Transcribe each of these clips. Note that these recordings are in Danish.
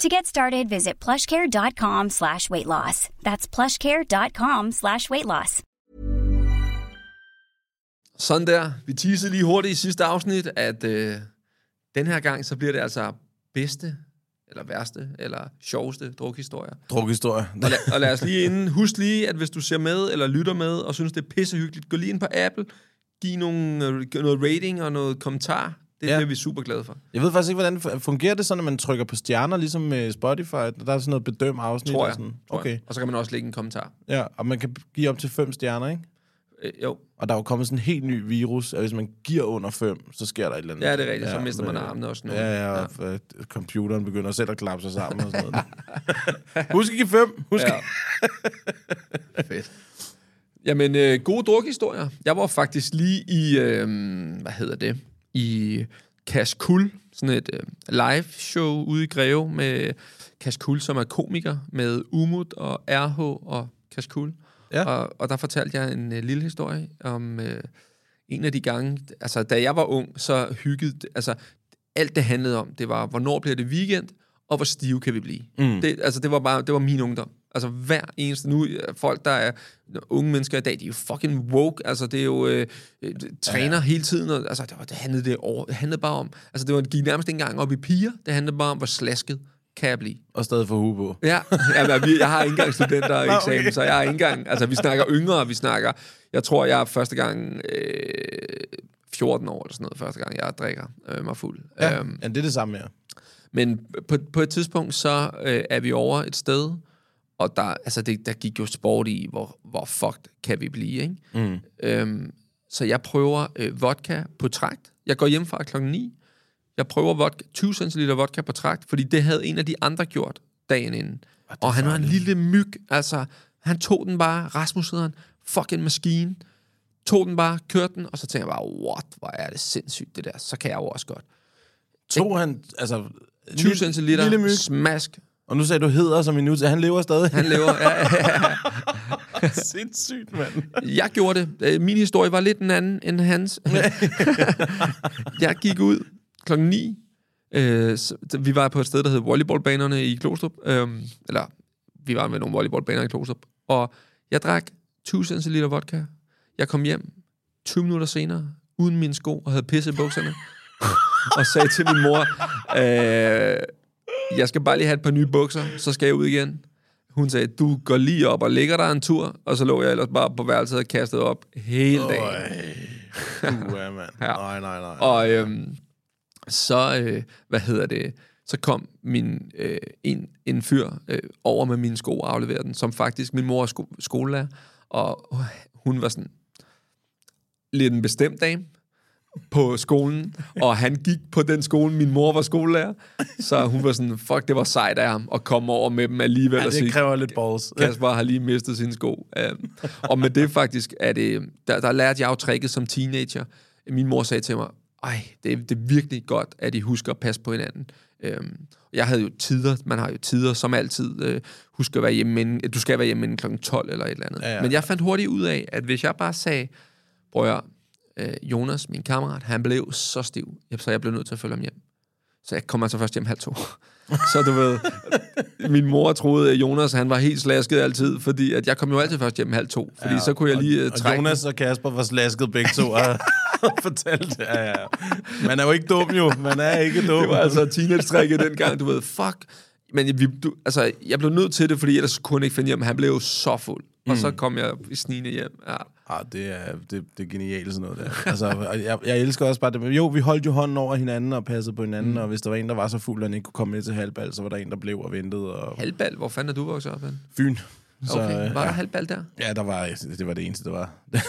To get started, visit plushcare.com slash weight loss. That's plushcare.com slash weight loss. Sådan der. Vi teasede lige hurtigt i sidste afsnit, at øh, den her gang, så bliver det altså bedste, eller værste, eller sjoveste drukhistorier. Drukhistorie. Og, la- og lad os lige inden, husk lige, at hvis du ser med, eller lytter med, og synes, det er pissehyggeligt, gå lige ind på Apple, giv nogle, øh, noget rating og noget kommentar. Det Ja. bliver vi super glade for. Jeg ved faktisk ikke, hvordan fu- fungerer det sådan, at man trykker på stjerner, ligesom med Spotify? Der er sådan noget bedøm afsnit. Tror og jeg. Sådan. Tror Okay. jeg. Og så kan man også lægge en kommentar. Ja, og man kan give op til fem stjerner, ikke? Øh, jo, Og der er jo kommet sådan en helt ny virus, at hvis man giver under fem, så sker der et eller andet. ja, det er rigtigt. Så mister man med- armene også nu. Ja, ja, og ja. computeren begynder selv at klappe sig sammen og sådan noget. Husk at give fem. Husk Ja. Fedt. Jamen, øh, gode drukhistorier. Jeg var faktisk lige i, øh, hvad hedder det, i Kaskul, sådan et øh, live show ude i Greve med Kaskul, som er komiker, med Umut og RH og Kaskul. Ja. Og, og der fortalte jeg en øh, lille historie om øh, en af de gange, altså da jeg var ung, så hyggede, altså alt det handlede om, det var, hvornår bliver det weekend, og hvor stive kan vi blive. Mm. Det, altså det var bare, det var min ungdom. Altså hver eneste, nu folk, der er unge mennesker i dag, de er jo fucking woke, altså det er jo øh, øh, træner ja. hele tiden, og, altså det, var, det handlede det over, det handlede bare om, altså det var, det gik nærmest ikke engang op i piger, det handlede bare om, hvor slasket kan jeg blive. Og stadig få hue på. Ja, jamen, vi- jeg har ikke engang studenter Nå, eksamen, okay. så jeg har ikke engang, altså vi snakker yngre, vi snakker, jeg tror, jeg er første gang øh, 14 år eller sådan noget, første gang jeg drikker øh, mig fuld. Ja, Øhm, ja, det er det samme her. Men på, på et tidspunkt, så øh, er vi over et sted, og der, altså det, der gik jo sport i, hvor, hvor fucked kan vi blive, ikke? Mm. Øhm, så jeg prøver øh, vodka på trakt. Jeg går hjem fra klokken 9. Jeg prøver vodka, 20 cl vodka på trakt, fordi det havde en af de andre gjort dagen inden. Og han var en lille myg, altså han tog den bare, Rasmus hedder han, fucking maskine, tog den bare, kørte den, og så tænkte jeg bare, what, hvor er det sindssygt det der, så kan jeg jo også godt. Tog han, altså... 20 lille- cl, Lille myg. smask, Og nu sagde du hedder som i nu, han lever stadig. han lever, ja, ja. Sindssygt, mand. Jeg gjorde det. Øh, Min historie var lidt en anden end hans. jeg gik ud klokken 9. Øh, vi var på et sted, der hed volleyballbanerne i Klostrup. Øhm, eller, vi var med nogle volleyballbaner i Klostrup. Og jeg drak 20 cl vodka. Jeg kom hjem 20 minutter senere, uden mine sko, og havde pisse i bukserne. og sagde til min mor, øh, jeg skal bare lige have et par nye bukser, så skal jeg ud igen. Hun sagde, du går lige op og lægger dig en tur, og så lå jeg ellers bare på værelset og kastede op hele dagen. Uh, ja, mand. Ja. Nej, nej, nej. Og øhm, så, øh, hvad hedder det, så kom min, øh, en, en fyr øh, over med mine sko og afleverede den, som faktisk min mor er sko- skolelærer, og hun var sådan lidt en bestemt dame på skolen, og han gik på den skole, min mor var skolelærer, så hun var sådan, fuck, det var sejt af ham at komme over med dem alligevel ja, og sige, det kræver lidt balls. Kasper har lige mistet sine sko. Um, og med det faktisk, er det, der, der lærte jeg jo tricket som teenager. Min mor sagde til mig, ej, det, er- det er virkelig godt, at I husker at passe på hinanden. Um, jeg havde jo tider, man har jo tider, som altid, uh, husk at være hjemme inden, du skal være hjemme inden kl. 12 eller et eller andet. Ja, ja. Men jeg fandt hurtigt ud af, at hvis jeg bare sagde, prøv at øh, Jonas, min kammerat, han blev så stiv, så jeg blev nødt til at følge ham hjem. Så jeg kom altså først hjem halv to. så du ved, min mor troede, at Jonas han var helt slasket altid, fordi at jeg kom jo altid først hjem halv to, fordi ja, så kunne jeg lige uh, Og trække Jonas og Kasper var slasket begge to og fortalt. Ja, ja. Man er jo ikke dum jo. Man er ikke dum. Det var altså teenage-trækket dengang, du ved, fuck. Men vi, du, altså, jeg blev nødt til det, fordi ellers kunne han ikke finde hjem. Han blev jo så fuld. og så kom jeg i snigende hjem. Ja. Ah, det er, det, det er genialt sådan noget der. Altså, jeg, jeg elsker også bare det. Jo, vi holdt jo hånden over hinanden og passede på hinanden, mm. og hvis der var en, der var så fuld, at han ikke kunne komme med til halvbal, så var der en, der blev og ventede. Og Halbal, hvor fanden er du vokset op, han? Fyn. Okay, øh, var der ja. halbal der? Ja, der var, det var det eneste, der var.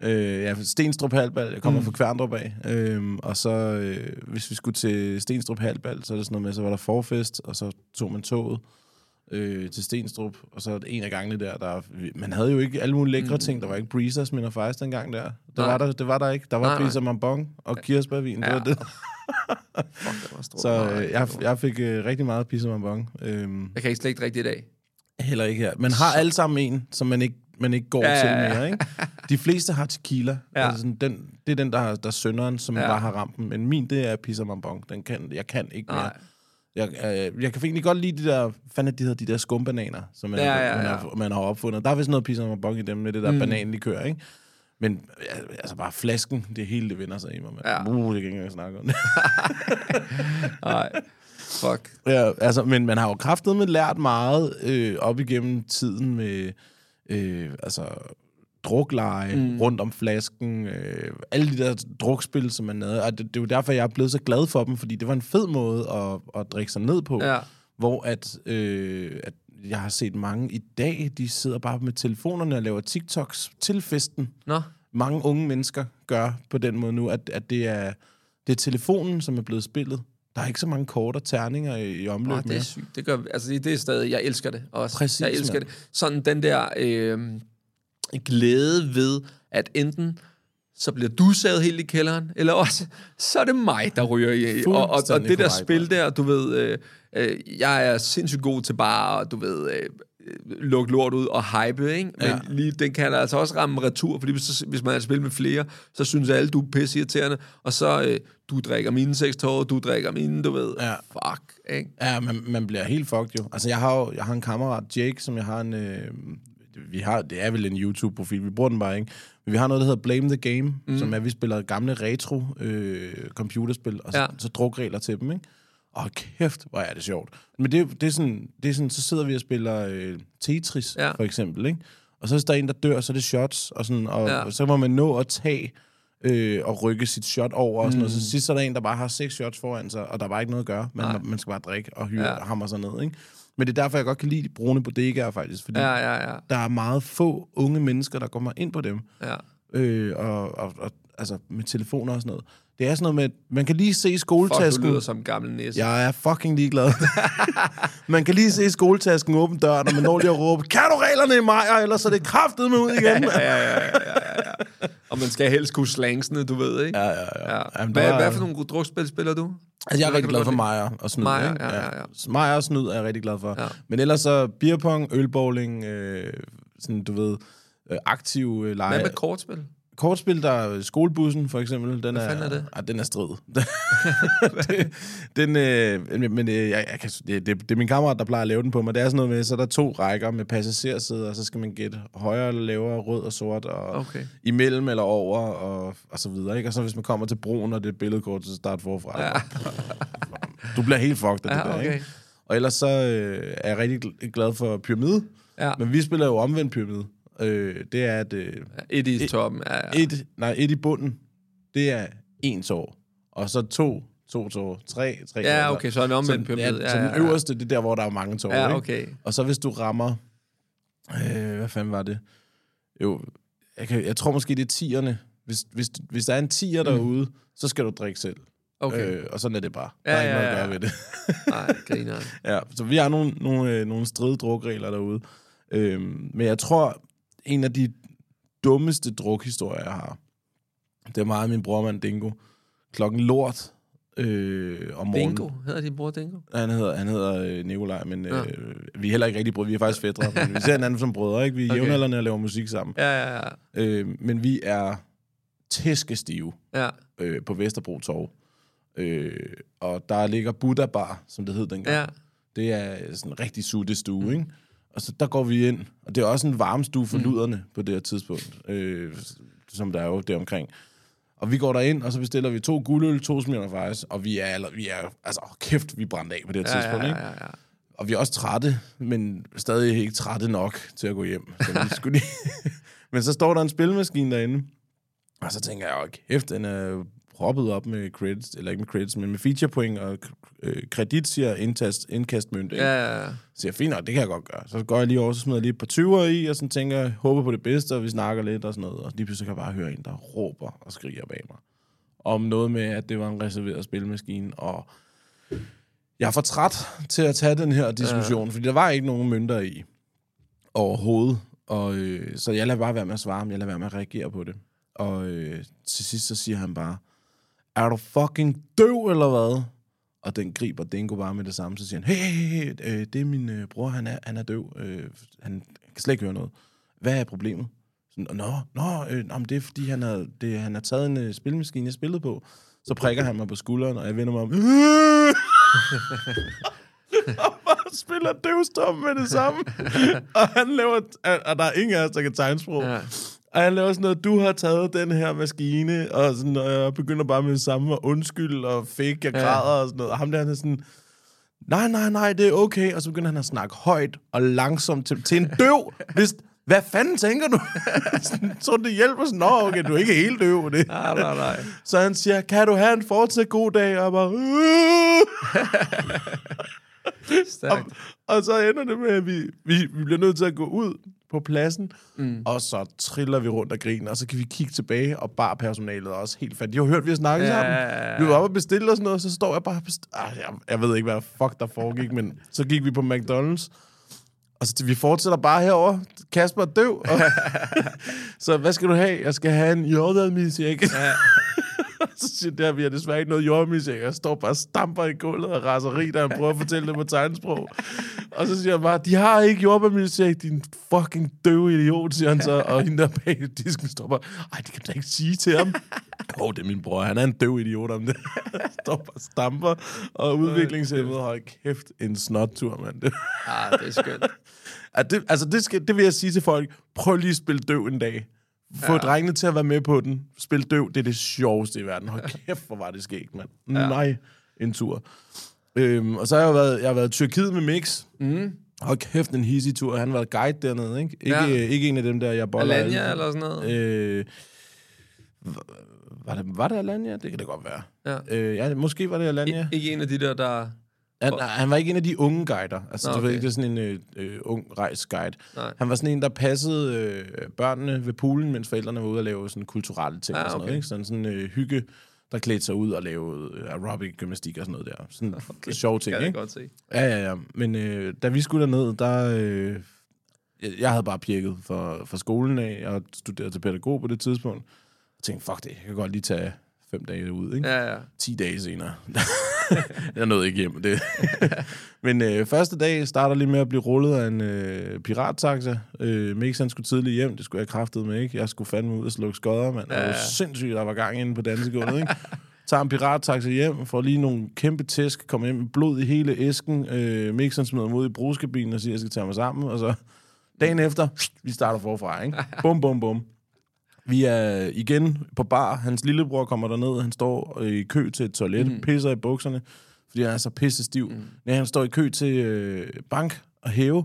Øh, ja, Stenstrup Halbal, jeg kommer Mm. fra Kværndrup af. Øhm, og så, øh, hvis vi skulle til Stenstrup Halbal, så er det sådan noget med, så var der forfest, og så tog man toget øh, til Stenstrup, og så en af gangene der, der, man havde jo ikke alle mulige lækre mm. ting, der var ikke breezers, men faktisk dengang der. Det Nej. var der, det var der ikke. Der var Nej, breezer mambong og kirsebærvin, det Ja. var det. Fuck, var. Så øh, jeg, jeg fik øh, rigtig meget pizza mambong. Øhm, jeg kan ikke slet ikke rigtigt i dag. heller ikke her. Man har alle sammen en, som man ikke, man ikke går Ja, ja, til ja, ja. mere, ikke? De fleste har tequila. Ja. Ja. Altså sådan, den, det er den, der, har, der er sønderen, som Ja. ja. bare har ramt den. Men min, det er pizza mambong. Den kan, jeg kan ikke mere. Nej. Jeg, øh, jeg kan egentlig godt lide de der, fanden de hedder, de der skumbananer, som man, Ja, ja, ja, Man, har, man har opfundet. Der er vist noget pizza mambong i dem med det der Mm. bananlikør, ikke? Men ja, altså bare flasken, det hele det vender sig i mig. Man. Ja. Uh, det kan jeg ikke engang snakke om det. Nej. Fuck. Ja, altså, men man har jo kraftet med lært meget øh, op igennem tiden med øh, altså, drukleje Mm. rundt om flasken, øh, alle de der drukspil, som man havde. Og det, det er jo derfor, jeg er blevet så glad for dem, fordi det var en fed måde at, at drikke sig ned på. Ja. Hvor at, øh, at jeg har set mange i dag, de sidder bare med telefonerne og laver TikToks til festen. Nå. Mange unge mennesker gør på den måde nu, at, at det, er, det er telefonen, som er blevet spillet. Der er ikke så mange kort og terninger i, i omløb Nå, det er sygt. Det gør, altså, det er stadig, jeg elsker det også. Præcis, Jeg elsker mand. det. Sådan den der øh, glæde ved, at enten så bliver du savet helt i kælderen, eller også, så er det mig, der ryger i. Og, og, og det der spil der, du ved, øh, øh, jeg er sindssygt god til bare, du ved, øh, lukke lort ud og hype, ikke? Men Ja. lige, den kan altså også ramme retur, fordi hvis, hvis man er spil med flere, så synes alle, du er pisse irriterende, og så, øh, du drikker mine seks tårer, du drikker mine, du ved. Ja. Fuck, ikke? Ja, man, man bliver helt fucked jo. Altså, jeg har jo jeg har en kammerat, Jake, som jeg har en... Øh, vi har, det er vel en YouTube-profil, vi bruger den bare, ikke? Men vi har noget, der hedder Blame the Game, mm. som er, at vi spiller gamle retro øh, computerspil, og så, Ja. så drukregler til dem, ikke? Og kæft, hvor er det sjovt. Men det, det, er sådan, det er sådan, så sidder vi og spiller øh, Tetris, Ja. for eksempel, ikke? Og så hvis der er en, der dør, så er det shots, og, sådan, og, Ja. og så må man nå at tage øh, og rykke sit shot over, og sådan noget. Mm. Så sidst så er der en, der bare har seks shots foran sig, og der er bare ikke noget at gøre. Man, Nej. man skal bare drikke og hyre ja. hammer sig ned, ikke? Men det er derfor, jeg godt kan lide de brune bodegaer, faktisk. Fordi Ja, ja. ja, der er meget få unge mennesker, der kommer ind på dem. ja. Øh, og, og, og, altså med telefoner og sådan noget. Det er sådan noget med, man kan lige se Fuck, du skoletasken. lyder som gammel næse. Jeg er fucking ligeglad. man kan lige se skoletasken åbne døren, og man når lige at råbe, kan du reglerne i mig, ellers er det kraftet med ud igen. ja, ja, ja, ja, ja, ja. Og man skal helst kunne slangsene, du ved, ikke? ja, ja, ja. ja. Jamen, Hvad, er- hvad for nogle drukspil spiller du? Altså, jeg er rigtig glad for Majer og Snyd. Majer, ja, ja, ja. Majer og Snyd er jeg rigtig glad for. Ja. Men ellers så beerpong, ølbowling, øh, sådan, du ved, øh, aktiv øh, lege. Hvad med kortspil? Kortspil, der er skolebussen, for eksempel. Den Hvad er, er det? Ah, den er strid. Det- den, øh, men- øh, jeg, jeg kan, det, det, det er min kammerat, der plejer at lave den på mig. Det er sådan noget med, så er der to rækker med passagersæder, og så skal man gætte højere lavere, rød og sort, og Okay. imellem eller over, og, og så videre. Ikke? Og så hvis man kommer til broen, og det er billedkort, så start forfra. Ja. Du bliver helt fucked af det Ja, der, okay. ikke? Og ellers så øh, er jeg rigtig gl- glad for pyramide. Ja. Men vi spiller jo omvendt pyramide. Øh, det er, at øh, Et i toppen. Ja, ja. et, nej, et i bunden, det er en tår. Og så to, to tår. Tre, tre Ja, tår. okay, så er det omvendt så, pyramide. Ja, Ja, så den ja, ja. øverste, det er der, hvor der er mange tår. Ja, ikke? okay. Og så hvis du rammer... Øh, hvad fanden var det? Jo, jeg, kan, jeg tror måske, det er tierne. Hvis, hvis, hvis der er en tier derude, så skal du drikke selv. Mm. Okay. Øh, og sådan er det bare. Ja, der er ikke ja, noget at ja. gøre ved det. Nej, grineren. Ja, så vi har nogle, nogle, øh, nogle stride drukregler derude. Øhm, men jeg tror, en af de dummeste drukhistorier, jeg har, det er meget min bror Mandingo. Klokken lort øh, om morgenen. Dingo. Hedder din bror Dingo? Han hedder, han hedder øh, Nikolaj, men øh, Ja. vi er heller ikke rigtig brødre. Vi er faktisk fædre, men vi ser hinanden som brødre. Ikke? Vi er Okay. jævnaldrende og laver musik sammen. Ja, ja, ja. Øh, men vi er tæskestive Ja, øh, på Vesterbro Torv. Øh, og der ligger Buddha Bar, som det hed dengang. ja. Det er sådan en rigtig sutte stue, ikke? Og så der går vi ind, og det er også en varm stue for luderne på det her tidspunkt, øh, som der er jo deromkring. Og vi går derind, og så bestiller vi to guldøl, to Smirnoff Ice, og vi er, vi er altså, åh, kæft, vi er brændt af på det her Ja, tidspunkt, ja, ikke? ja, ja. Og vi er også trætte, men stadig ikke trætte nok til at gå hjem. Så vi skulle lige... men så står der en spilmaskine derinde, og så tænker jeg, åh, kæft, den er proppet op med credits, eller ikke med credits, men med feature point og øh, kredit, siger indtast, indkastmønt. Ikke? Ja, ja, ja. Så jeg, fint nok, det kan jeg godt gøre. Så går jeg lige over, så smider jeg lige et par 20'er i, og så tænker jeg, håber på det bedste, og vi snakker lidt og sådan noget. Og lige pludselig kan jeg bare høre en, der råber og skriger bag mig. Om noget med, at det var en reserveret spilmaskine, og jeg er for træt til at tage den her diskussion, ja. fordi der var ikke nogen mønter i overhovedet. Og, øh, så jeg lader bare være med at svare, men jeg lader være med at reagere på det. Og øh, til sidst så siger han bare, er du fucking døv eller hvad? Og den griber Dingo bare med det samme, så siger han, hey, hey, hey øh, det er min øh, bror, han er, han er døv, øh, han kan slet ikke høre noget. Hvad er problemet? Sådan, nå, nå, øh, nå men det er fordi, han har, det, han har taget en øh, spilmaskine, jeg spillede på. Så prikker han mig på skulderen, og jeg vender mig om. og bare spiller døvstom med det samme. og han laver, og der er ingen af os, der kan tegnsprog. Ja. Og han laver sådan noget, du har taget den her maskine, og, sådan, og jeg begynder bare med det samme, og undskyld, og fake, jeg græder, ja. og sådan noget. Og ham der, han er sådan, nej, nej, nej, det er okay. Og så begynder han at snakke højt og langsomt til, til en døv. Hvis, hvad fanden tænker du? så det hjælper sådan, nå, okay, du er ikke helt døv. Det. Nej, nej, nej. Så han siger, kan du have en fortsat god dag? Og bare, og, og så ender det med, at vi, vi, vi bliver nødt til at gå ud på pladsen, mm. og så triller vi rundt og griner, og så kan vi kigge tilbage, og bare personalet er også helt fat. De har hørt, vi har snakket ja, sammen. Vi var oppe og bestille og sådan noget, så står jeg bare og ah, jeg, jeg ved ikke, hvad fuck der foregik, men så gik vi på McDonald's, og så vi fortsætter bare herover. Kasper er døv. Og så hvad skal du have? Jeg skal have en jordadmisjæk. Så siger der, vi har desværre ikke noget jordmisjæk. Jeg står bare og stamper i gulvet og raseri, da han prøver at fortælle det på tegnsprog. Og så siger jeg bare, de har ikke jordbærmilkshake, din fucking døve idiot, siger han så. Og hende der bag disken står bare, ej, det kan du ikke sige til ham. Åh, oh, det er min bror, han er en døv idiot om det. står bare stamper, og udviklingshemmet, hold kæft, en snottur, mand. ah, det er skønt. At det, altså, det, skal, det vil jeg sige til folk, prøv lige at spille døv en dag. Få ja. drengene til at være med på den. Spil døv, det er det sjoveste i verden. Hold kæft, hvor var det skægt, mand. Ja. Nej, en tur. Øhm, og så har jeg været, jeg har været i Tyrkiet med Mix. Mm. Og kæft, en hissig tur. Han var guide dernede, ikke? Ikke, ja. ikke en af dem der, jeg boller. Alanya eller sådan noget? Øh, var det, var det Alanya? Det kan det godt være. Ja. Øh, ja, måske var det Alanya. I, ikke en af de der, der... Han, han var ikke en af de unge guider. Altså, Nå, okay. du ved ikke, det er sådan en øh, øh, ung rejsguide. Nej. Han var sådan en, der passede øh, børnene ved poolen, mens forældrene var ude og lave sådan kulturelle ting ah, og sådan okay. noget. Ikke? Sådan sådan øh, hygge der klædte sig ud og lavede øh, aerobic gymnastik og sådan noget der. Sådan okay. sjove ting, kan ikke? godt se. Ja, ja, ja. Men øh, da vi skulle derned, der... Øh, jeg havde bare pirket for, for skolen af. Jeg studerede til pædagog på det tidspunkt. Jeg tænkte, fuck det, jeg kan godt lige tage fem dage ud, ikke? Ja, ja. 10 dage senere. jeg nåede ikke hjem. Det. Men øh, første dag starter lige med at blive rullet af en øh, pirattaxa. Øh, Mix, han skulle tidligt hjem. Det skulle jeg kraftet med, ikke? Jeg skulle fandme ud og slukke skodder, mand. Ja. Det var sindssygt, der var gang inde på dansegulvet, ikke? tager en pirattaxa hjem, får lige nogle kæmpe tæsk, kommer hjem med blod i hele æsken. Øh, Mixon smider mod i brugskabinen og siger, at jeg skal tage mig sammen. Og så dagen efter, vi starter forfra, ikke? Bum, bum, bum. Vi er igen på bar. Hans lillebror kommer derned. Han står i kø til et toilet, mm. pisser i bukserne, fordi han er så pisse stiv. Mm. Ja, han står i kø til øh, bank og hæve,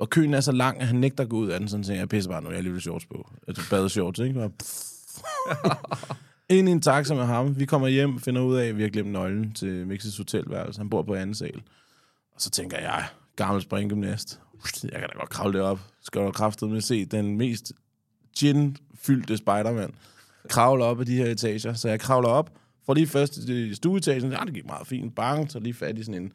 og køen er så lang, at han nægter at gå ud af den, sådan at jeg pisser bare nu, jeg har lige shorts på. Altså badeshorts, ikke? Bare, ind i en taxa med ham. Vi kommer hjem, finder ud af, at vi har glemt nøglen til Mixes hotelværelse. Han bor på anden sal. Og så tænker jeg, gammel springgymnast. Jeg kan da godt kravle det op. Skal du kraftet med se den mest gin-fyldte Spider-Man. Kravler op af de her etager. Så jeg kravler op, får lige først i stueetagen. Ja, det gik meget fint. Bang, så lige fat i sådan en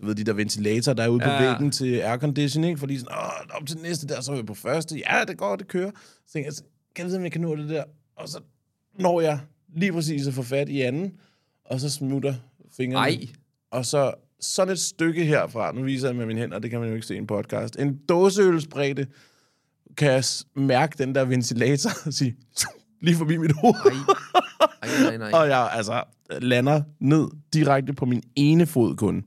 du ved, de der ventilatorer, der er ude ja. på væggen til airconditioning, fordi sådan, åh, op til den næste der, så er vi på første. Ja, det går, det kører. Så tænker jeg, kan jeg vide, om jeg kan nå det der? Og så når jeg lige præcis at få fat i anden, og så smutter fingrene. Ej. Og så sådan et stykke herfra, nu viser jeg med mine hænder, det kan man jo ikke se i en podcast, en dåseølsbredde, kan jeg mærke den der ventilator og sige, lige forbi mit hoved. Ej. Ej, nej, nej. og jeg altså lander ned direkte på min ene fod kun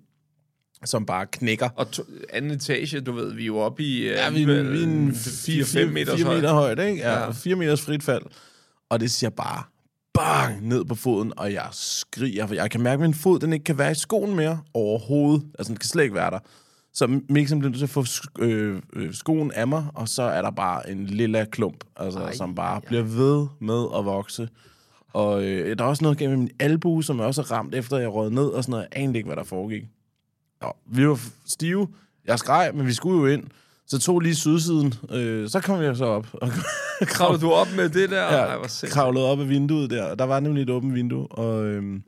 som bare knækker. Og to, anden etage, du ved, vi er jo oppe i... Ja, vi, vi er en 4-5 meter, 4 meter højt, ikke? Ja, ja. 4 meters frit fald. Og det siger bare bang ned på foden, og jeg skriger, for jeg kan mærke, at min fod den ikke kan være i skoen mere overhovedet. Altså, den kan slet ikke være der. Så Mixen blev nødt til at få sk- øh, øh, skoen af mig, og så er der bare en lilla klump, altså, Ej, som bare ej. bliver ved med at vokse. Og øh, der er også noget gennem min albue, som jeg også er ramt, efter jeg rød ned og sådan noget. Jeg anede ikke, hvad der foregik. Nå, vi var stive. Jeg skreg, men vi skulle jo ind. Så tog lige sydsiden. Øh, så kom jeg så op. Og Kravlede du op med det der? Ej, hvor ja, sindssygt. kravlede op af vinduet der. Og der var nemlig et åbent vindue. Og øhm,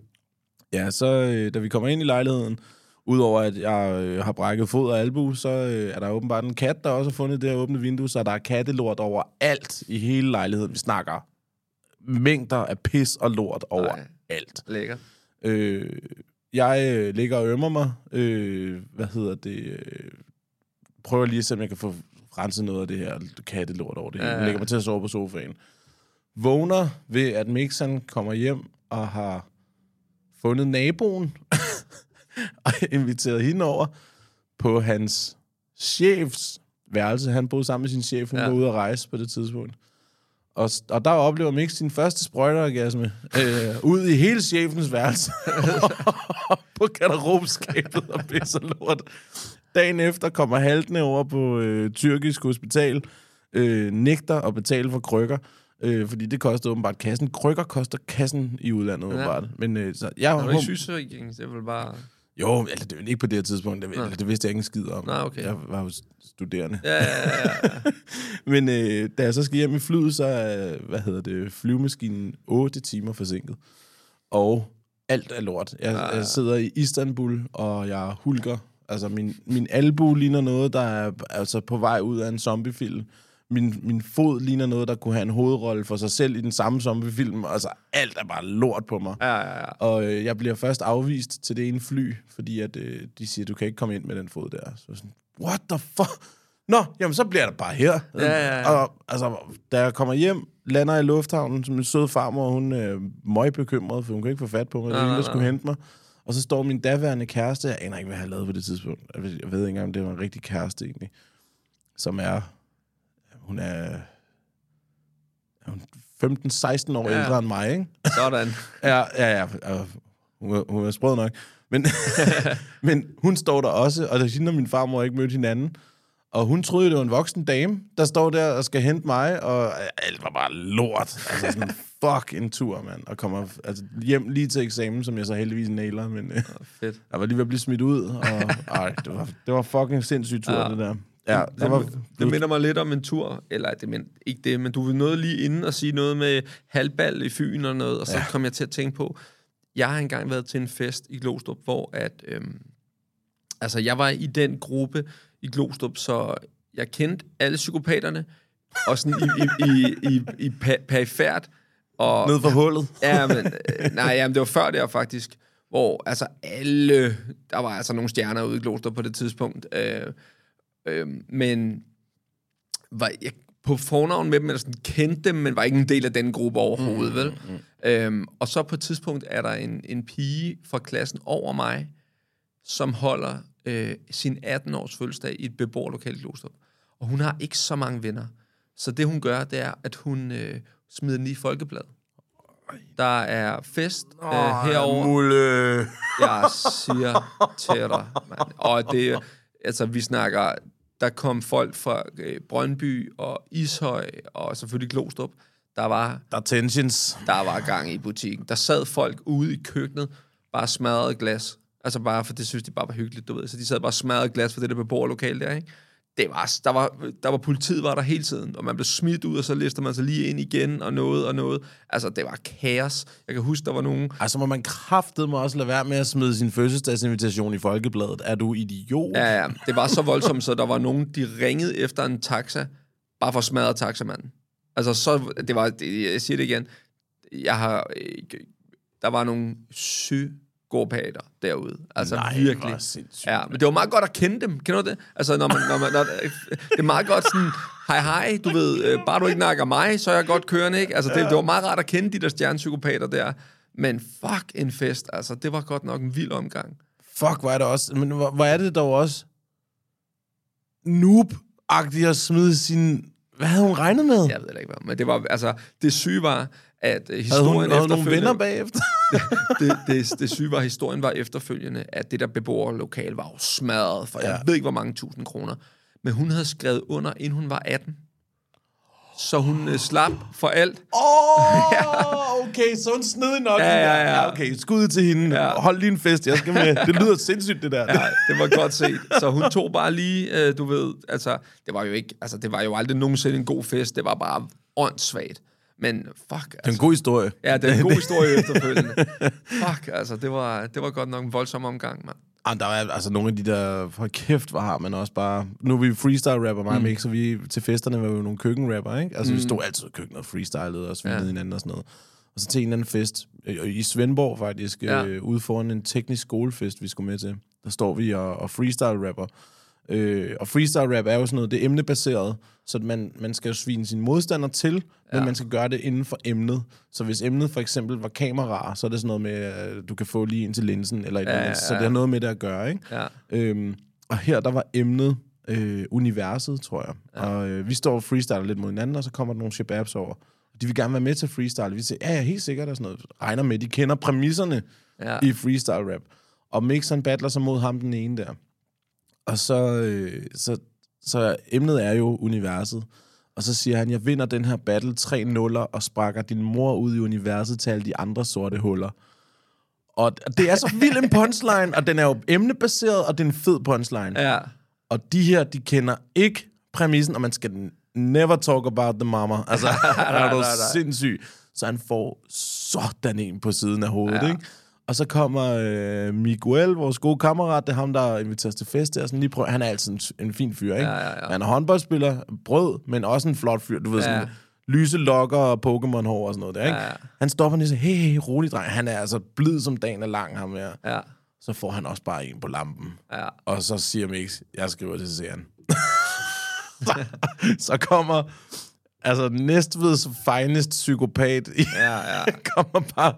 ja, så øh, da vi kommer ind i lejligheden, udover at jeg øh, har brækket fod og albu, så øh, er der åbenbart en kat, der også har fundet det her åbne vindue, så der er kattelort over alt i hele lejligheden. Vi snakker mængder af pis og lort over Nej. alt. Lækkert. Øh, jeg øh, ligger og ømmer mig. Øh, hvad hedder det? Øh, prøver lige at se, om jeg kan få renset noget af det her kattelort over det hele. Ja, ja. Lægger mig til at sove på sofaen. Vågner ved, at Mixon kommer hjem og har fundet naboen og inviteret hende over på hans chefs værelse. Han boede sammen med sin chef. Hun Ja. var ude at rejse på det tidspunkt. Og, og der oplever Mix sin første sprøjteorgasme øh, ud i hele chefens værelse. på garderobskabet og pisser lort. Dagen efter kommer haltende over på øh, tyrkisk hospital, øh, nægter at betale for krykker, øh, fordi det koster åbenbart kassen. Krykker koster kassen i udlandet, Ja. åbenbart. Men øh, så jeg Har du ikke håb- sygesikring? Det er vel bare... Jo, eller det er ikke på det her tidspunkt. Det, eller, det vidste jeg ikke en skid om. Nå, okay. Jeg var jo studerende. Ja, ja, ja, ja. Men øh, da jeg så skal hjem i flyet, så er, hvad hedder det, flyvemaskinen 8 timer forsinket. Og alt er lort. Jeg, Ah. jeg sidder i Istanbul, og jeg hulker. Altså, min, min albu ligner noget, der er altså, på vej ud af en zombiefilm. Min, min fod ligner noget, der kunne have en hovedrolle for sig selv i den samme zombiefilm. Altså, alt er bare lort på mig. ja, ja, ja. Og øh, jeg bliver først afvist til det ene fly, fordi at, øh, de siger, du kan ikke komme ind med den fod der. Så sådan, what the fuck? Nå, jamen så bliver da bare her. Ja, ja, ja. Og altså, da jeg kommer hjem, lander i lufthavnen, som en sød farmor, hun er øh, møg bekymret, for hun kan ikke få fat på mig. Det der skulle hente mig. Og så står min daværende kæreste, jeg aner ikke, hvad jeg har lavet på det tidspunkt. Jeg ved, jeg ved ikke engang, om det var en rigtig kæreste egentlig. Som er, hun er, er hun 15-16 år Ja. ældre end mig, ikke? Sådan. Ja, ja, ja. Hun, er- hun er sprød nok. Men, men hun står der også, og der hende og min farmor ikke mødt hinanden. Og hun troede, det var en voksen dame, der står der og skal hente mig, og alt var bare lort. Altså sådan, fuck en tur, mand. Og kommer altså, hjem lige til eksamen, som jeg så heldigvis nailer, men øh, Fedt. jeg var lige ved at blive smidt ud. Og, ej, det var, det var fucking sindssygt tur, ja. det der. Ja, det, der var, det, det minder mig lidt om en tur, eller det men, ikke det, men du vil noget lige inden og sige noget med halvbal i Fyn og noget, og så ja. Kom jeg til at tænke på, jeg har engang været til en fest i Glostrup, hvor at, øhm, altså jeg var i den gruppe i Glostrup, så jeg kendte alle psykopaterne, og sådan i, i, i, i, i perifært, og ned for hullet. Ja, men, øh, nej, jamen, det var før der faktisk, hvor altså alle, der var altså nogle stjerner ude i Glostrup på det tidspunkt, øh, øh, men var jeg på fornavn med dem, eller sådan kendte dem, men var ikke en del af den gruppe overhovedet, mm, vel? Mm. Øhm, og så på et tidspunkt er der en, en pige fra klassen over mig, som holder øh, sin 18-års fødselsdag i et beboerlokal i Glostrup. Og hun har ikke så mange venner. Så det, hun gør, det er, at hun øh, smider den i folkebladet. Der er fest øh, herover. Mulle. Jeg siger til dig, mand. Og det, altså, vi snakker, der kom folk fra øh, Brøndby og Ishøj, og selvfølgelig Glostrup. Der var, Der er tensions. der var gang i butikken. Der sad folk ude i køkkenet, bare smadrede glas. Altså bare, for det synes de bare var hyggeligt, du ved. Så de sad bare smadrede glas for det der beboerlokale der, ikke? Det var, der var, der var politiet var der hele tiden, og man blev smidt ud, og så lister man sig lige ind igen, og noget og noget. Altså, det var kaos. Jeg kan huske, der var nogen, Altså må man kraftet må også lade være med at smide sin fødselsdagsinvitation i Folkebladet. Er du idiot? Ja, ja. Det var så voldsomt, så der var nogen, de ringede efter en taxa, bare for at smadre taxamanden. Altså, så, det var, det, jeg siger det igen, jeg har, der var nogle psykopater derude. Altså, Nej, virkelig. Ja, men det var meget godt at kende dem. Kender du det? Altså, når man, når man, når, det er meget godt sådan, hej hej, du ved, øh, bare du ikke nakker mig, så er jeg godt kørende, ikke? Altså, det, det var meget rart at kende de der stjernepsykopater der. Men fuck en fest, altså, det var godt nok en vild omgang. Fuck, hvor er det også... Men hvor, hvor er det dog også noob-agtigt at smide sin Hvad havde hun regnet med? Jeg ved det ikke, hvad. Men det var, altså, det syge var, at øh, havde historien hun, havde hun nogle efterfølgende- venner bagefter? det, det, det syge var, at historien var efterfølgende, at det der beboerlokal var jo smadret for, ja. jeg Ja. ved ikke, hvor mange tusind kroner. Men hun havde skrevet under, inden hun var 18. Så hun øh, slap for alt. Åh, oh, okay, så hun snedig nok. Ja, ja, ja. Okay, skud til hende. Ja. Hold lige en fest, jeg skal med. Det lyder sindssygt, det der. Ja, det var godt set. Så hun tog bare lige, øh, du ved, altså, det var jo ikke, altså, det var jo aldrig nogensinde en god fest. Det var bare åndssvagt. Men fuck, Det er altså. en god historie. Ja, det er en god historie efterfølgende. Fuck, altså, det var, det var godt nok en voldsom omgang, mand. Ah, der er altså nogle af de der, for kæft, hvor har man også bare... Nu er vi freestyle-rapper, mig og Mik, så vi til festerne var vi jo nogle køkkenrapper, ikke? Altså, mm. vi stod altid i køkkenet og freestylede og svinede Ja. hinanden og sådan noget. Og så til en eller anden fest, øh, i Svendborg faktisk, ja. øh, ude foran en teknisk skolefest, vi skulle med til. Der står vi og, og freestyle-rapper. Øh, og freestyle-rap er jo sådan noget, det er emnebaseret, så at man, man skal jo svine sin modstander til, ja. men man skal gøre det inden for emnet. Så hvis emnet for eksempel var kameraer, så er det sådan noget med, at du kan få lige ind til linsen, eller et Ja, eller andet. Så ja. det har noget med det at gøre, ikke? Ja. Øhm, og her, der var emnet øh, universet, tror jeg. Ja. Og øh, vi står og freestyler lidt mod hinanden, og så kommer der nogle shababs over. De vil gerne være med til freestyle. Vi siger, ja, ja, helt sikkert, og sådan noget. Regner med, de kender præmisserne Ja. i freestyle rap. Og Mix han battler sig mod ham den ene der. Og så, øh, så, så emnet er jo universet. Og så siger han, jeg vinder den her battle 3 nuller og sparker din mor ud i universet til alle de andre sorte huller. Og det er så vild en punchline, og den er jo emnebaseret, og det er en fed punchline. Ja. Og de her, de kender ikke præmissen, og man skal never talk about the mama. Altså, han er jo sindssyg. Så han får sådan en på siden af hovedet, ja. ikke? Og så kommer øh, Miguel, vores gode kammerat, det er ham, der inviterer os til fest der. Sådan lige prøv, han er altid en, en fin fyr, ikke? Ja, ja, ja. Han er håndboldspiller, brød, men også en flot fyr. Du ved, Ja. sådan lyse lokker og Pokémon-hår og sådan noget der, ikke? Ja, ja. Han stopper lige og siger, hey, hey, rolig dreng. Han er altså blid som dagen er lang, ham her. Ja. Så får han også bare en på lampen. Ja. Og så siger Mix, jeg skriver til serien. så, så kommer altså Næstveds finest psykopat Ja, ja. kommer bare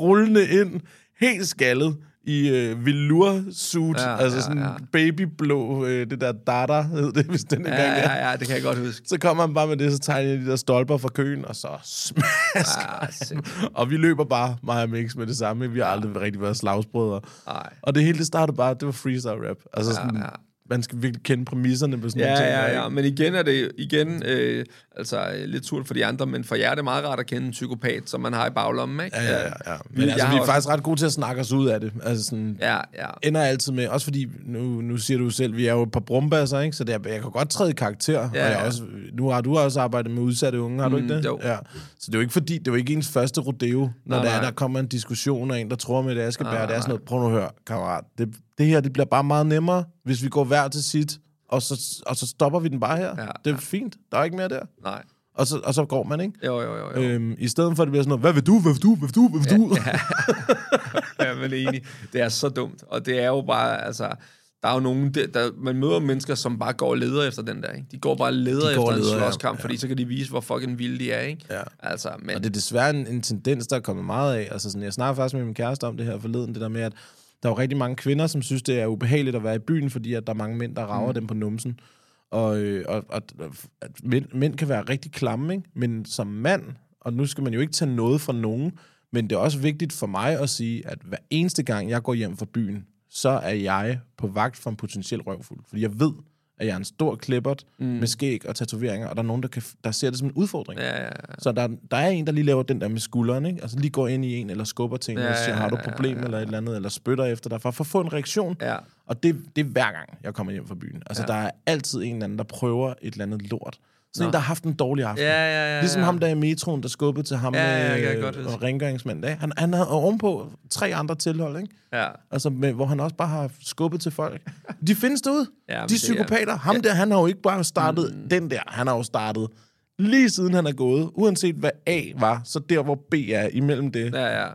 rullende ind, helt skaldet, i øh, velour-suit, Ja, ja, altså ja, sådan ja. babyblå, øh, det der data, hed det, hvis den Ja, gang er. ja, ja, det kan jeg godt huske. Så kommer han bare med det, så tegner de der stolper fra køen, og så smasker Ja, sindssygt. Og vi løber bare, mig og Mix, med det samme. Vi har aldrig rigtig været slagsbrødre. Nej. Og det hele, det startede bare, det var freestyle rap. Altså Ja, sådan, ja. man skal virkelig kende præmisserne på sådan Ja, nogle ting. ja, ja. ikke? Men igen er det igen, øh, altså øh, lidt surt for de andre, men for jer er det meget rart at kende en psykopat, som man har i baglommen, ikke? Ja, ja, ja. Men jeg altså, vi er også- faktisk ret gode til at snakke os ud af det. Altså sådan, Ja, ja. ender altid med, også fordi, nu, nu siger du selv, vi er jo et par brumbasser, ikke? Så det er, jeg kan godt træde i karakter. Ja, og jeg ja. også, nu har du også arbejdet med udsatte unge, har du Mm, ikke det? jo. Ja. Så det er jo ikke fordi, det er jo ikke ens første rodeo, når Nej, der, er, der kommer en diskussion, og en, der tror med det, jeg skal Nej. Det er sådan noget, prøv nu at høre, kammerat. Det, det her, det bliver bare meget nemmere, hvis vi går hver til sit, og så, og så stopper vi den bare her. Ja, det er ja. fint. Der er ikke mere der. Nej. Og så, og så går man, ikke? Jo, jo, jo. jo. Øhm, I stedet for, at det bliver sådan noget, hvad vil du, hvad vil du, hvad vil du, hvad vil du? Ja, men enig. Det er så dumt. Og det er jo bare, altså... Der er jo nogen, der, der, man møder mennesker, som bare går og leder efter den der, ikke? De går bare leder De går efter en leder, ja. slåskamp, Ja. fordi så kan de vise, hvor fucking vilde de er, ikke? Ja. Altså, men... Og det er desværre en, en tendens, der er kommet meget af. Altså sådan, jeg snakker faktisk med min kæreste om det her forleden, det der med, at der er jo rigtig mange kvinder, som synes, det er ubehageligt at være i byen, fordi at der er mange mænd, der rager mm. dem på numsen. Og, øh, og, og at mænd, mænd kan være rigtig klamme, ikke? men som mand, og nu skal man jo ikke tage noget fra nogen, men det er også vigtigt for mig at sige, at hver eneste gang, jeg går hjem fra byen, så er jeg på vagt for en potentiel røvfuld. Fordi jeg ved, at jeg er en stor klippert mm. med skæg og tatoveringer, og der er nogen, der, kan, der ser det som en udfordring. Ja, ja, ja. Så der, der er en, der lige laver den der med skulderen, ikke? Altså lige går ind i en, eller skubber en, Ja, ja, og siger, ja, har du ja, et problem, ja, ja. eller et eller andet, eller spytter efter dig, for, for at få en reaktion. Ja. Og det, det er hver gang, jeg kommer hjem fra byen. Altså, Ja. ja. der er altid en eller anden, der prøver et eller andet lort. Sådan Nå. en, der har haft en dårlig aften. Ja, ja, ja, Ligesom ja. ham der i metroen, der skubbede til ham Ja, ja, med kan jeg godt øh, huske. og rengøringsmand. Ikke? Han, han havde ovenpå tre andre tilhold, ikke? Ja. Altså, med, hvor han også bare har skubbet til folk. De findes derude. Ja, men de det er- psykopater. Ham der, han har jo ikke bare startet mm. den der. Han har jo startet lige siden han er gået. Uanset hvad A var, så der hvor B er imellem det. Ja, ja.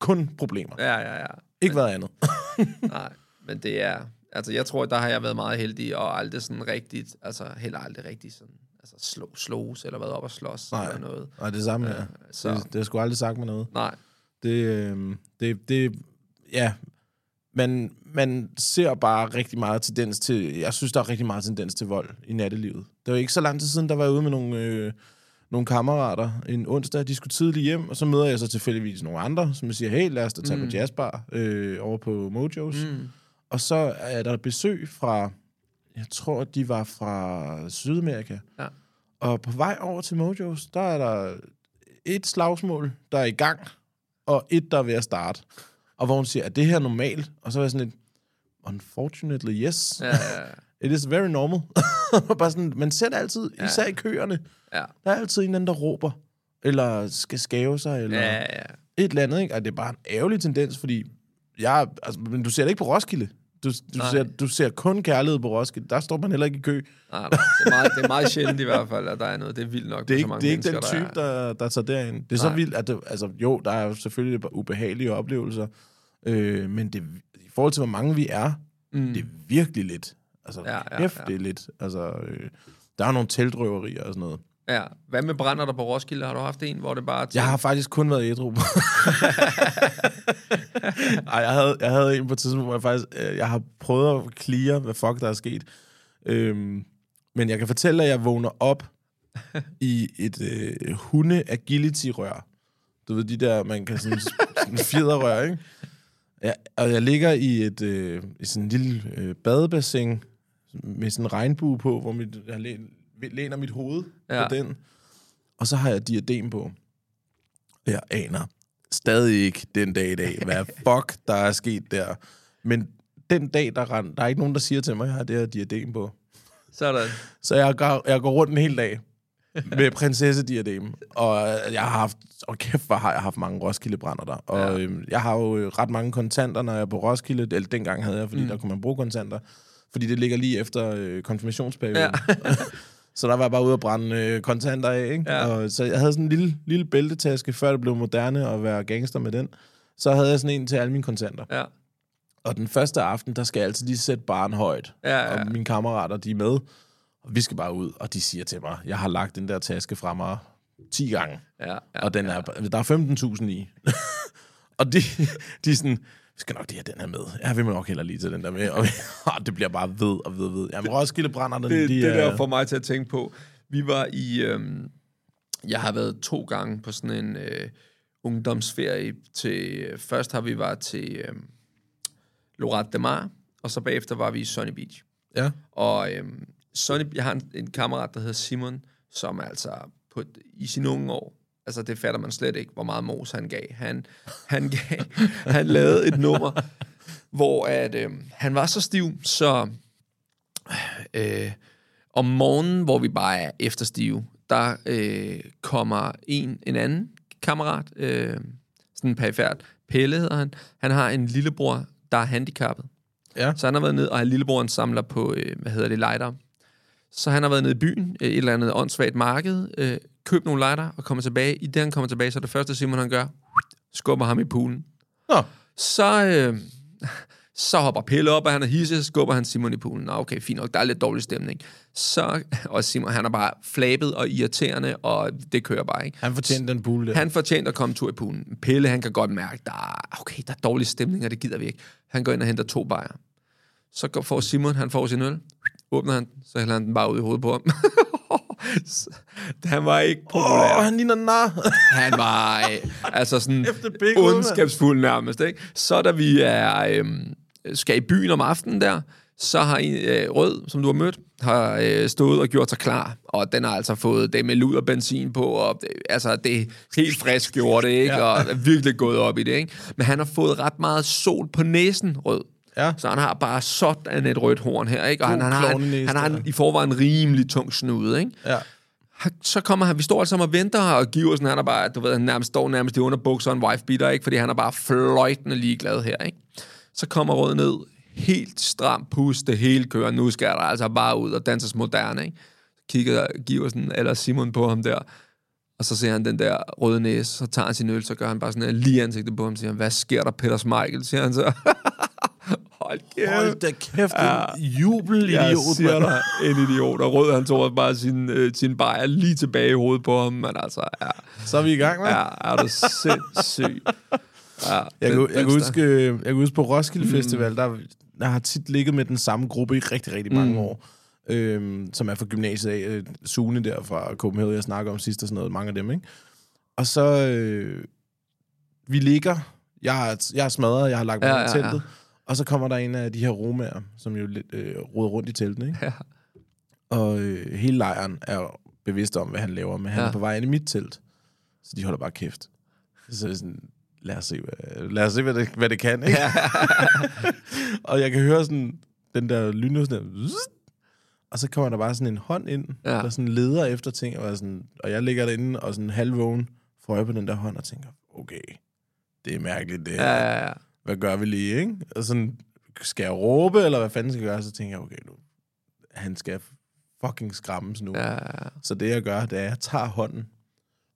Kun problemer. Ja, ja, ja. Ikke hvad andet. Nej, men det er... Altså, jeg tror, der har jeg været meget heldig, og aldrig sådan rigtigt... Altså, heller aldrig rigtig sådan... Altså, slå, slås, eller været op og slås, Nej. eller noget. Nej, det samme her. så- Det, det har sgu aldrig sagt mig noget. Nej. Det, øh, det, det, ja, man, man ser bare rigtig meget tendens til... Jeg synes, der er rigtig meget tendens til vold i nattelivet. Det var ikke så lang tid siden, der var jeg ude med nogle, øh, nogle kammerater en onsdag. De skulle tidligt hjem, og så møder jeg så tilfældigvis nogle andre, som siger, hey, lad os da tage mm. på jazzbar øh, over på Mojos. Mm. Og så er der besøg fra... Jeg tror, de var fra Sydamerika. Ja. Og på vej over til Mojos, der er der et slagsmål, der er i gang, og et, der er ved at starte. Og hvor hun siger, er det her normalt? Og så er jeg sådan lidt, unfortunately, yes. Ja, ja, It is very normal. Bare sådan, man ser det altid, Ja. især i køerne. ja. Der er altid en eller anden, der råber, eller skal skæve sig, eller Ja, ja. et eller andet. Ikke? Og det er bare en ærgerlig tendens, fordi jeg, altså, men du ser det ikke på Roskilde. Du, du, Nej. ser, du ser kun kærlighed på Roskilde. Der står man heller ikke i kø. Nej. Det, er meget, det er meget sjældent i hvert fald, at der er noget. Det er vildt nok. Det er med så ikke, mange det er ikke den type, der, der tager derind. Det er så Nej. vildt, at det, altså, jo, der er jo selvfølgelig ubehagelige oplevelser, øh, men det, i forhold til, hvor mange vi er, mm. det er virkelig lidt. Altså, Ja, ja, F, ja. det er lidt. Altså, øh, der er nogle teltrøverier og sådan noget. Ja. Hvad med brænder der på Roskilde? Har du haft en, hvor det bare... til- Jeg har faktisk kun været ædru. Ej, jeg havde, jeg havde en på et tidspunkt, hvor jeg faktisk... Øh, jeg har prøvet at clear, hvad fuck der er sket. Øhm, men jeg kan fortælle, at jeg vågner op i et øh, hunde-agility-rør. Du ved, de der, man kan sådan, sådan fjederrør, ikke? Ja, og jeg ligger i et øh, i sådan en lille øh, badebassin med sådan en regnbue på, hvor mit, jeg læner mit hoved ja. På den. Og så har jeg diadem på. Jeg aner stadig ikke den dag i dag, hvad fuck der er sket der. Men den dag, der, rend, der er ikke nogen, der siger til mig, at jeg har det her diadem på. Sådan. Så jeg går, jeg går rundt en hel dag med prinsessediadem. Og øh, jeg har haft, og kæft, hvor har jeg haft mange Roskilde-brænder der. Og Ja. ja. øhm, jeg har jo øh, ret mange kontanter, når jeg er på Roskilde. Eller dengang havde jeg, fordi mm. der kunne man bruge kontanter. Fordi det ligger lige efter øh, konfirmationsperioden. Ja. så der var jeg bare ude og brænde øh, kontanter af, ikke? Ja. Og, så jeg havde sådan en lille, lille bæltetaske, før det blev moderne at være gangster med den. Så havde jeg sådan en til alle mine kontanter. Ja. Og den første aften, der skal jeg altid lige sætte barn højt. Ja, ja. Og mine kammerater, de er med. Og vi skal bare ud, og de siger til mig, jeg har lagt den der taske fra mig 10 gange. Ja, ja, og den er, der er 15.000 i. og de, de er sådan, vi skal nok lige have den her med. Ja, vi må nok heller lige til den der med. Og, og det bliver bare ved og ved og ved. Jamen, Roskilde brænderne, det, de det er... der får mig til at tænke på. Vi var i... Øhm, jeg har været to gange på sådan en øh, ungdomsferie. Til, først har vi været til øh, Lorette de Mar, og så bagefter var vi i Sunny Beach. Ja. Og øhm, Sonny, jeg har en, en kammerat, der hedder Simon, som altså på, i sine unge år, altså det fatter man slet ikke, hvor meget mos han gav. Han, han, gav, han lavede et nummer, hvor at, øhm, han var så stiv, så øh, om morgenen, hvor vi bare er efterstive, der øh, kommer en, en anden kammerat, øh, sådan en perifært, Pelle hedder han, han har en lillebror, der er handicappet. Ja. Så han har været ned, og han lillebroren samler på, øh, hvad hedder det, lighter. Så han har været nede i byen, øh, et eller andet åndssvagt marked, øh, købt nogle lighter og kommer tilbage. I det, han kommer tilbage, så er det første, Simon han gør, skubber ham i poolen. Nå, Så, øh, så hopper Pelle op, og han er hisse, så skubber han Simon i poolen. Nå, okay, fint nok, der er lidt dårlig stemning. Så, og Simon, han er bare flabet og irriterende, og det kører bare, ikke? han fortjente den pool der. Han fortjente at komme tur i poolen. Pelle, han kan godt mærke, der er, okay, der er dårlig stemning, og det gider vi ikke. Han går ind og henter to bajer. Så går, får Simon, han får sin øl, åbner han, så hælder han den bare ud i hovedet på ham. Han var ikke populær. Åh, oh, han ligner nar. Han var øh, altså sådan ondskabsfuld nærmest. Ikke? Så da vi er, øhm, skal i byen om aftenen der, så har en øh, rød, som du har mødt, har øh, stået og gjort sig klar. Og den har altså fået det med lud og benzin på. Og det, altså, det er helt frisk gjort det, ikke? Ja. Og er virkelig gået op i det. Ikke? Men han har fået ret meget sol på næsen, rød. Ja. Så han har bare sådan et rødt horn her, ikke? Og han, han, har, en, han har en, i forvejen rimelig tung snude, ikke? ja. Så kommer han, vi står sammen og venter, og giver sådan, han er bare, du ved, han nærmest står nærmest i underbukser og en wife beater, ikke? Fordi han er bare fløjtende ligeglad her, ikke? Så kommer Rød ned, helt stram pus, det hele kører, nu skal der altså bare ud og danses moderne, ikke? Kigger Giversen eller Simon på ham der, og så ser han den der røde næse, så tager han sin øl, så gør han bare sådan her lige ansigtet på ham, siger han, hvad sker der, Peter Smeichel, siger han så. Hold kæft. Hold da kæft, Ja. en jubelidiot, Jeg siger dig, en idiot. Og Rød, han tog bare sin, øh, sin bajer lige tilbage i hovedet på ham. Men altså, ja, Så er vi i gang, mand. ja er du sindssyg. Ja, Jeg kan, jeg, kan huske, øh, jeg kan huske på Roskilde Festival, der, der har tit ligget med den samme gruppe i rigtig, rigtig mange Mm. år. Øhm, som er fra gymnasiet af. Øh, Sune der fra Copenhagen, jeg snakker om sidst og sådan noget. Mange af dem, ikke? Og så... Øh, vi ligger... Jeg har, jeg har smadret, jeg har lagt mig Ja, ja, i ja, teltet. ja. Og så kommer der en af de her romager, som jo lidt øh, roder rundt i teltene, ikke? Ja. Og øh, hele lejren er bevidst om, hvad han laver, men han Ja. er på vej ind i mit telt. Så de holder bare kæft. Så er sådan, lad os se, hvad, lad os se, hvad, det, hvad det kan, ikke? Ja. og jeg kan høre sådan, den der zzzt, og så kommer der bare sådan en hånd ind, Ja. der sådan leder efter ting, og, sådan, og jeg ligger derinde og sådan halvvågen, får øje på den der hånd og tænker, okay, det er mærkeligt det. Ja, ja, ja. Hvad gør vi lige, ikke? Og sådan, skal jeg råbe, eller hvad fanden skal jeg gøre? Så tænker jeg, okay, nu, han skal fucking skræmmes nu. ja. Så det jeg gør, det er, at jeg tager hånden,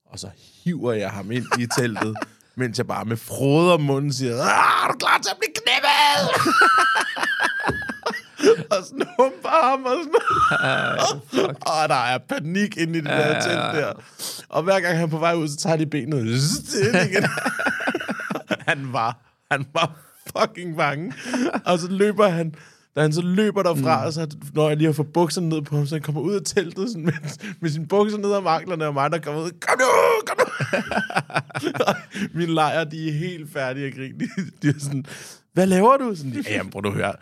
og så hiver jeg ham ind i teltet, mens jeg bare med frode om munden siger, "Ah, er du klar til at blive knippet? og sådan humper ham, og sådan Og der er panik inde i det Ja, der telt der. Og hver gang han er på vej ud, så tager de benet ind igen. han var, han var fucking bange. Og så løber han, da han så løber derfra, mm. så når jeg lige har fået bukserne ned på ham, så han kommer ud af teltet sådan, med, med sine bukser ned om anklerne, og mig, der kommer ud, kom nu, kom nu. Og Mine lejre, de er helt færdige at grine. De, de er sådan, hvad laver du? Sådan, ja, jamen, prøv at høre.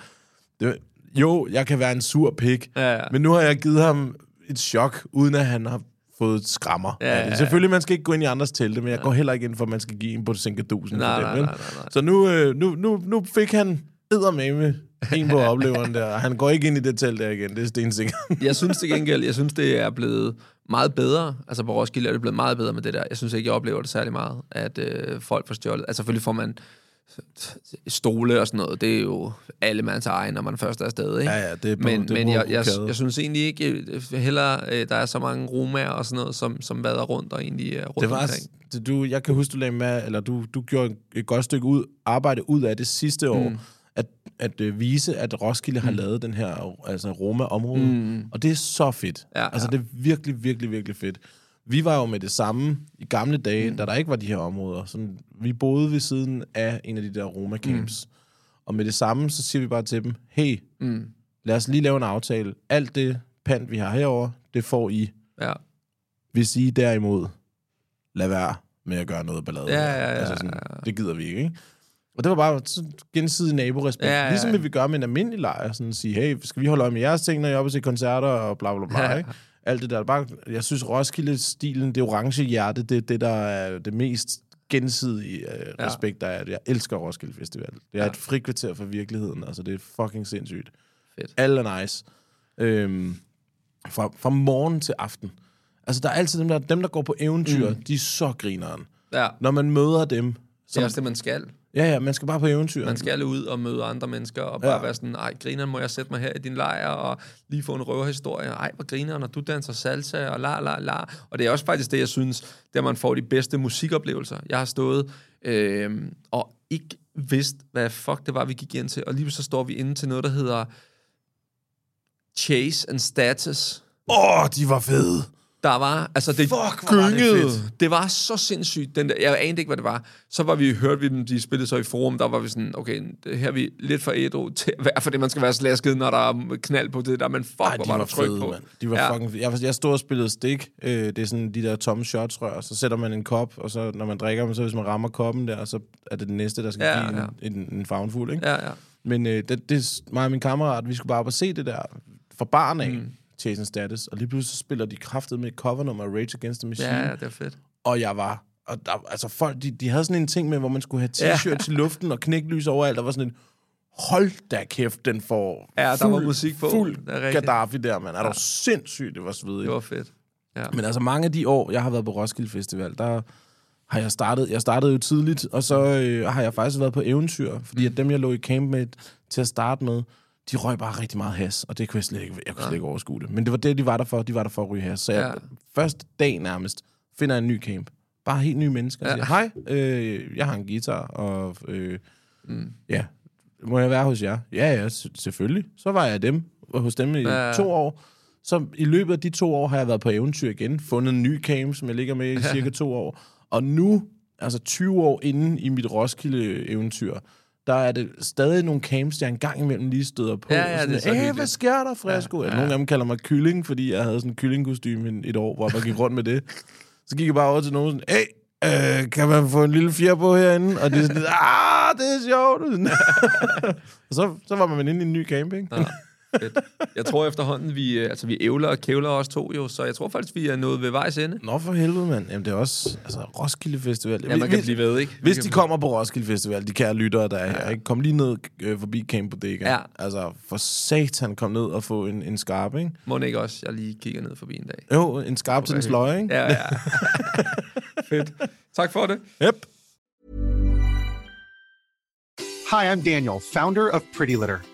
Det, jo, jeg kan være en sur pik, Ja, ja. men nu har jeg givet ham et chok, uden at han har fået skrammer. Ja, Ja, ja, ja. Selvfølgelig, man skal ikke gå ind i andres telte, men jeg går heller ikke ind for, at man skal give en på sænkedusen. Nej, for nej, dem, vel? nej, nej, nej. Så nu, øh, nu, nu, nu fik han med en på opleveren der, og han går ikke ind i det telt der igen, det er stensikkert. Jeg synes til gengæld, jeg synes, det er blevet meget bedre. Altså på Roskilde er det blevet meget bedre med det der. Jeg synes ikke, jeg oplever det særlig meget, at øh, folk får stjålet. Altså selvfølgelig får man stole og sådan noget. Det er jo alle mands egen, når man først er afsted, ikke? Ja, ja, det er på- men, det men jeg, jeg, jeg, synes egentlig ikke, øh, heller øh, der er så mange romager og sådan noget, som, som vader rundt og egentlig er rundt Det var, omkring. det, du, jeg kan huske, du lagde med, eller du, du gjorde et godt stykke ud, arbejde ud af det sidste år, Mm. at, at øh, vise, at Roskilde har lavet den her altså Roma-område. Mm. Og det er så fedt. Ja, altså, ja. det er virkelig, virkelig, virkelig fedt. Vi var jo med det samme i gamle dage, mm. da der ikke var de her områder. Sådan, vi boede ved siden af en af de der Roma-camps. Mm. Og med det samme, så siger vi bare til dem, hey, Mm. lad os lige lave en aftale. Alt det pant, vi har herover, det får I. Ja. Hvis I derimod, lad være med at gøre noget ballade. Ja, ja, ja, altså sådan, ja. Det gider vi ikke, ikke? Og det var bare gensidig naborespekt. Ja, Ja, ja, ja, ja. Ligesom vi gøre med en almindelig lejr. Sådan at sige, hey, skal vi holde øje med jeres ting, når I er oppe se koncerter og bla bla bla, Ja. ikke? Alt det der. Bare, jeg synes, Roskilde-stilen, det orange hjerte, det er det, der er det mest gensidige uh, Ja. respekt, der er. Jeg elsker Roskilde Festival. Det er Ja. et frikvarter for virkeligheden. Altså, det er fucking sindssygt. Fedt. Alle er nice. Øhm, fra, fra morgen til aften. Altså, der er altid dem, der, dem, der går på eventyr, mm. de er så grineren. ja. Når man møder dem, Det er som, også det, man skal. Ja, ja, man skal bare på eventyr. Man skal ud og møde andre mennesker, og bare ja. Være sådan, ej, grineren, må jeg sætte mig her i din lejr, og lige få en røverhistorie. Ej, hvor griner, når du danser salsa, og la, la, la. Og det er også faktisk det, jeg synes, der man får de bedste musikoplevelser. Jeg har stået øh, og ikke vidst, hvad fuck det var, vi gik ind til, og lige så står vi inde til noget, der hedder Chase and Status. Åh, oh, de var fede. Der var, altså det Fuck, hvor var det gyngede. fedt. Det var så sindssygt. Den der, jeg anede ikke, hvad det var. Så var vi, hørte vi dem, de spillede så i forum, der var vi sådan, okay, det her er vi lidt for ædru til at være, fordi man skal være slasket, når der er knald på det der, men fuck, Ej, hvor var var der tryk fede, på. mand. De var Ja. fucking fede. Jeg, jeg stod og spillede stik. Øh, det er sådan de der tomme shotsrør. Så sætter man en kop, og så når man drikker dem, så hvis man rammer koppen der, så er det den næste, der skal Ja, give ja. En, en, en fagnfuld, ikke? Ja, ja. Men øh, det, det mig og min kammerat, vi skulle bare op og se det der fra barn af, mm. Chasing Status. Og lige pludselig så spiller de kraftet med covernummer Rage Against the Machine. Ja, ja, det er fedt. Og jeg var... Og der, altså folk, de, de havde sådan en ting med, hvor man skulle have Ja. t-shirts i luften og knæklys overalt. Der var sådan en, hold da kæft, den får Ja, der var musik på. Fuld er rigtigt. Gaddafi der, mand. Er ja. du sindssygt, det var svedigt. Det var fedt. Ja. Men altså mange af de år, jeg har været på Roskilde Festival, der har jeg startet, jeg startede jo tidligt, og så øh, har jeg faktisk været på eventyr, fordi at dem, jeg lå i camp med til at starte med, de røg bare rigtig meget has, og det kunne jeg slet ikke, jeg kunne slet ikke overskue det. Men det var det, de var der for, de var der for at ryge has. Så jeg, Ja. ja. første dag nærmest, finder en ny camp. Bare helt nye mennesker. Ja. Ja. Siger, hej, øh, jeg har en guitar, og øh, mm. ja, må jeg være hos jer? Ja, ja, selvfølgelig. Så var jeg dem, hos dem i Ja. ja. to år. Så i løbet af de to år har jeg været på eventyr igen, fundet en ny camp, som jeg ligger med i cirka to år. Og nu altså 20 år inden i mit Roskilde-eventyr, der er det stadig nogle camps, jeg engang imellem lige støder på. Ja, ja, Og sådan, det er så "Æh, hyggeligt." hvad sker der, Fresco? Ja, Ja. Nogle af dem kalder mig kylling, fordi jeg havde sådan en kyllingkostyme et år, hvor jeg gik rundt med det. Så gik jeg bare over til nogen sådan, hey, øh, kan man få en lille fjer på herinde? Og det er sådan, ah, det er sjovt. og så, så var man inde i en ny camping. Ja, fedt. Jeg tror efterhånden, vi, øh, altså, vi ævler og kævler os to jo, så jeg tror faktisk, vi er nået ved vejs ende. Nå for helvede, mand. Jamen, det er også altså, Roskilde Festival. Ja, man kan hvis, blive ved, ikke? Vi hvis de kommer på Roskilde Festival, de kære lyttere, der er her, ikke? kom lige ned øh, forbi Camp Bodega. Ja. Altså, for satan, kom ned og få en, en skarp, ikke? Må ikke også, jeg lige kigger ned forbi en dag. Jo, en skarp til en sløj, ikke? Ja, ja. Fedt. Tak for det. Yep. Hi, I'm Daniel, founder of Pretty Litter.